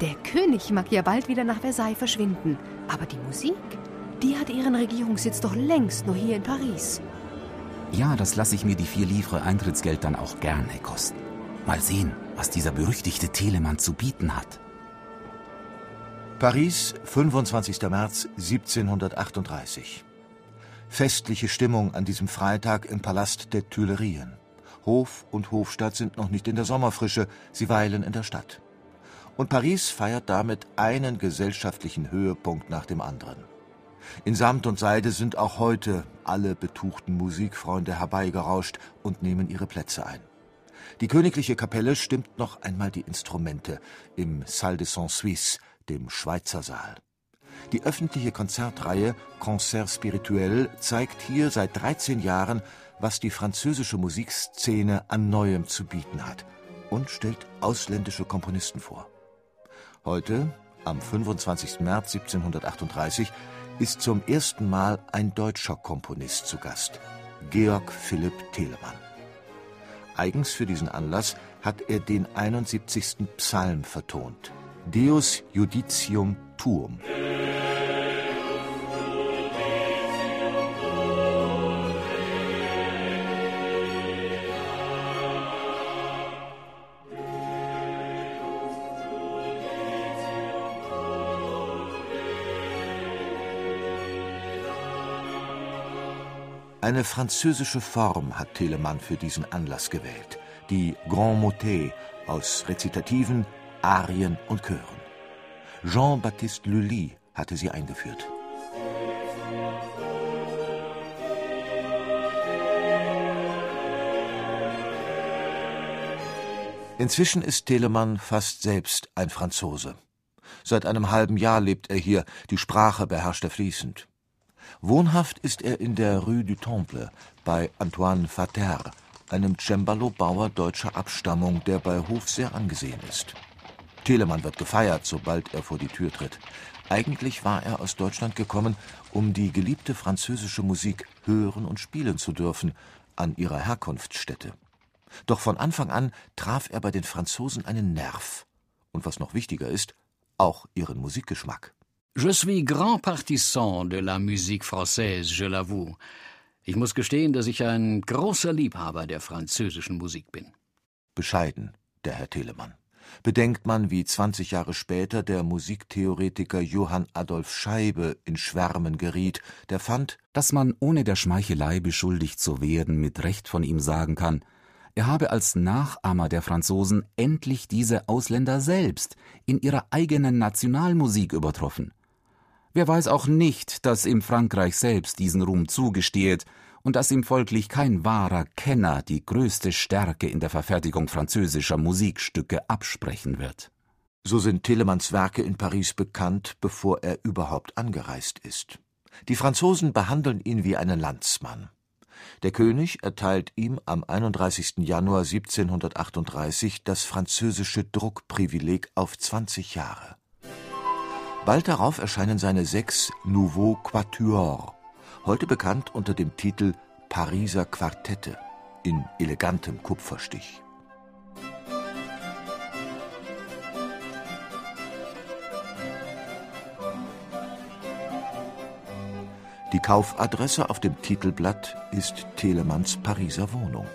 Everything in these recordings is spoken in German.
Der König mag ja bald wieder nach Versailles verschwinden, aber die Musik, die hat ihren Regierungssitz doch längst nur hier in Paris. Ja, das lasse ich mir die vier Livre Eintrittsgeld dann auch gerne kosten. Mal sehen, was dieser berüchtigte Telemann zu bieten hat. Paris, 25. März 1738. Festliche Stimmung an diesem Freitag im Palast der Tuilerien. Hof und Hofstadt sind noch nicht in der Sommerfrische, sie weilen in der Stadt. Und Paris feiert damit einen gesellschaftlichen Höhepunkt nach dem anderen. In Samt und Seide sind auch heute alle betuchten Musikfreunde herbeigerauscht und nehmen ihre Plätze ein. Die königliche Kapelle stimmt noch einmal die Instrumente im Salle de Saint Suisse, dem Schweizer Saal. Die öffentliche Konzertreihe Concert Spirituel zeigt hier seit 13 Jahren, was die französische Musikszene an Neuem zu bieten hat und stellt ausländische Komponisten vor. Heute, am 25. März 1738, ist zum ersten Mal ein deutscher Komponist zu Gast, Georg Philipp Telemann. Eigens für diesen Anlass hat er den 71. Psalm vertont, Deus Judicium Tuum. Eine französische Form hat Telemann für diesen Anlass gewählt, die Grand Motet aus Rezitativen, Arien und Chören. Jean-Baptiste Lully hatte sie eingeführt. Inzwischen ist Telemann fast selbst ein Franzose. Seit einem halben Jahr lebt er hier, die Sprache beherrscht er fließend. Wohnhaft ist er in der Rue du Temple bei Antoine Vater, einem Cembalo-Bauer deutscher Abstammung, der bei Hof sehr angesehen ist. Telemann wird gefeiert, sobald er vor die Tür tritt. Eigentlich war er aus Deutschland gekommen, um die geliebte französische Musik hören und spielen zu dürfen, an ihrer Herkunftsstätte. Doch von Anfang an traf er bei den Franzosen einen Nerv. Und was noch wichtiger ist, auch ihren Musikgeschmack. Je suis grand partisan de la musique française, je l'avoue. Ich muss gestehen, dass ich ein großer Liebhaber der französischen Musik bin. Bescheiden, der Herr Telemann. Bedenkt man, wie 20 Jahre später der Musiktheoretiker Johann Adolf Scheibe in Schwärmen geriet, der fand, dass man ohne der Schmeichelei beschuldigt zu werden mit Recht von ihm sagen kann, er habe als Nachahmer der Franzosen endlich diese Ausländer selbst in ihrer eigenen Nationalmusik übertroffen. Wer weiß auch nicht, dass ihm Frankreich selbst diesen Ruhm zugesteht und dass ihm folglich kein wahrer Kenner die größte Stärke in der Verfertigung französischer Musikstücke absprechen wird. So sind Telemanns Werke in Paris bekannt, bevor er überhaupt angereist ist. Die Franzosen behandeln ihn wie einen Landsmann. Der König erteilt ihm am 31. Januar 1738 das französische Druckprivileg auf 20 Jahre. Bald darauf erscheinen seine sechs Nouveaux Quatuors, heute bekannt unter dem Titel Pariser Quartette in elegantem Kupferstich. Die Kaufadresse auf dem Titelblatt ist Telemanns Pariser Wohnung.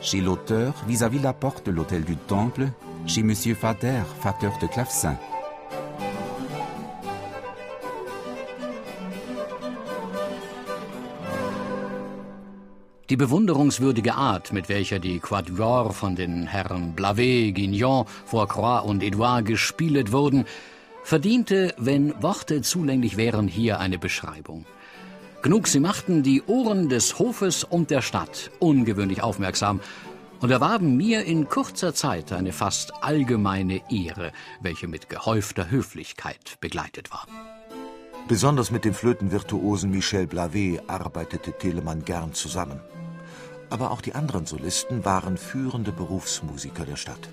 Chez l'auteur, vis-à-vis la porte de l'hôtel du Temple, chez Monsieur Fader, facteur de clavecin. Die bewunderungswürdige Art, mit welcher die Quatuor von den Herren Blavet, Guignon, Fourcroy und Edouard gespielt wurden, verdiente, wenn Worte zulänglich wären, hier eine Beschreibung. Genug, sie machten die Ohren des Hofes und der Stadt ungewöhnlich aufmerksam und erwarben mir in kurzer Zeit eine fast allgemeine Ehre, welche mit gehäufter Höflichkeit begleitet war. Besonders mit dem Flötenvirtuosen Michel Blavet arbeitete Telemann gern zusammen. Aber auch die anderen Solisten waren führende Berufsmusiker der Stadt.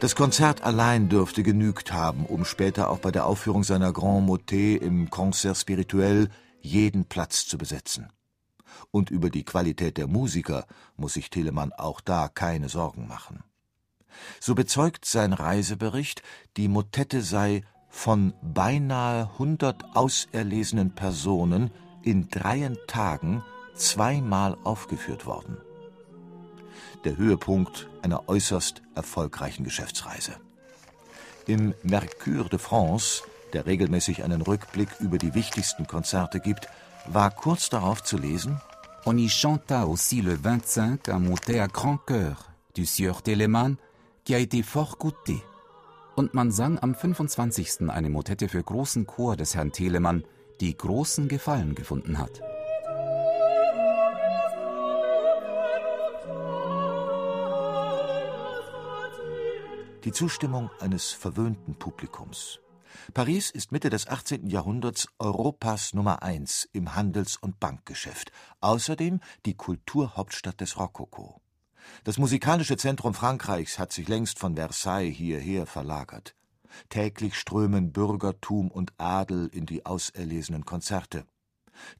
Das Konzert allein dürfte genügt haben, um später auch bei der Aufführung seiner Grand Motet im Concert Spirituel jeden Platz zu besetzen. Und über die Qualität der Musiker muss sich Telemann auch da keine Sorgen machen. So bezeugt sein Reisebericht, die Motette sei von beinahe hundert auserlesenen Personen in dreien Tagen zweimal aufgeführt worden. Der Höhepunkt einer äußerst erfolgreichen Geschäftsreise. Im Mercure de France, der regelmäßig einen Rückblick über die wichtigsten Konzerte gibt, war kurz darauf zu lesen: On y chanta aussi le 25 un motet à grand cœur du Sieur Telemann, qui a été fort goûté. Und man sang am 25. eine Motette für großen Chor des Herrn Telemann, die großen Gefallen gefunden hat. Die Zustimmung eines verwöhnten Publikums. Paris ist Mitte des 18. Jahrhunderts Europas Nummer eins im Handels- und Bankgeschäft, außerdem die Kulturhauptstadt des Rokoko. Das musikalische Zentrum Frankreichs hat sich längst von Versailles hierher verlagert. Täglich strömen Bürgertum und Adel in die auserlesenen Konzerte.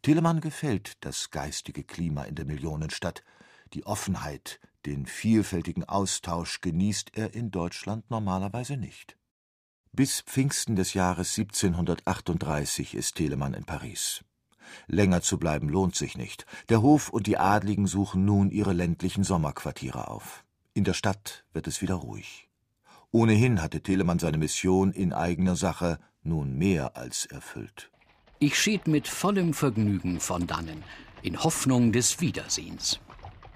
Telemann gefällt das geistige Klima in der Millionenstadt, die Offenheit, den vielfältigen Austausch genießt er in Deutschland normalerweise nicht. Bis Pfingsten des Jahres 1738 ist Telemann in Paris. Länger zu bleiben lohnt sich nicht. Der Hof und die Adligen suchen nun ihre ländlichen Sommerquartiere auf. In der Stadt wird es wieder ruhig. Ohnehin hatte Telemann seine Mission in eigener Sache nun mehr als erfüllt. Ich schied mit vollem Vergnügen von dannen, in Hoffnung des Wiedersehens.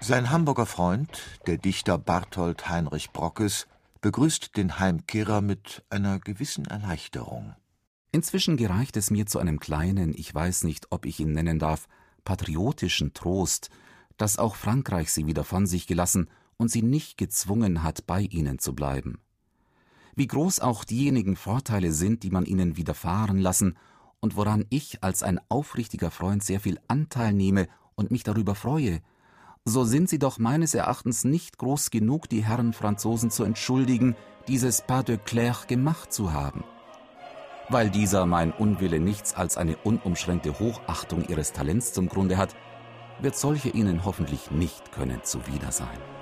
Sein Hamburger Freund, der Dichter Barthold Heinrich Brockes, begrüßt den Heimkehrer mit einer gewissen Erleichterung. Inzwischen gereicht es mir zu einem kleinen, ich weiß nicht, ob ich ihn nennen darf, patriotischen Trost, dass auch Frankreich sie wieder von sich gelassen und sie nicht gezwungen hat, bei ihnen zu bleiben. Wie groß auch diejenigen Vorteile sind, die man ihnen widerfahren lassen und woran ich als ein aufrichtiger Freund sehr viel Anteil nehme und mich darüber freue, so sind sie doch meines Erachtens nicht groß genug, die Herren Franzosen zu entschuldigen, dieses Pas de Clair gemacht zu haben. Weil dieser mein Unwille nichts als eine unumschränkte Hochachtung ihres Talents zum Grunde hat, wird solche ihnen hoffentlich nicht können zuwider sein.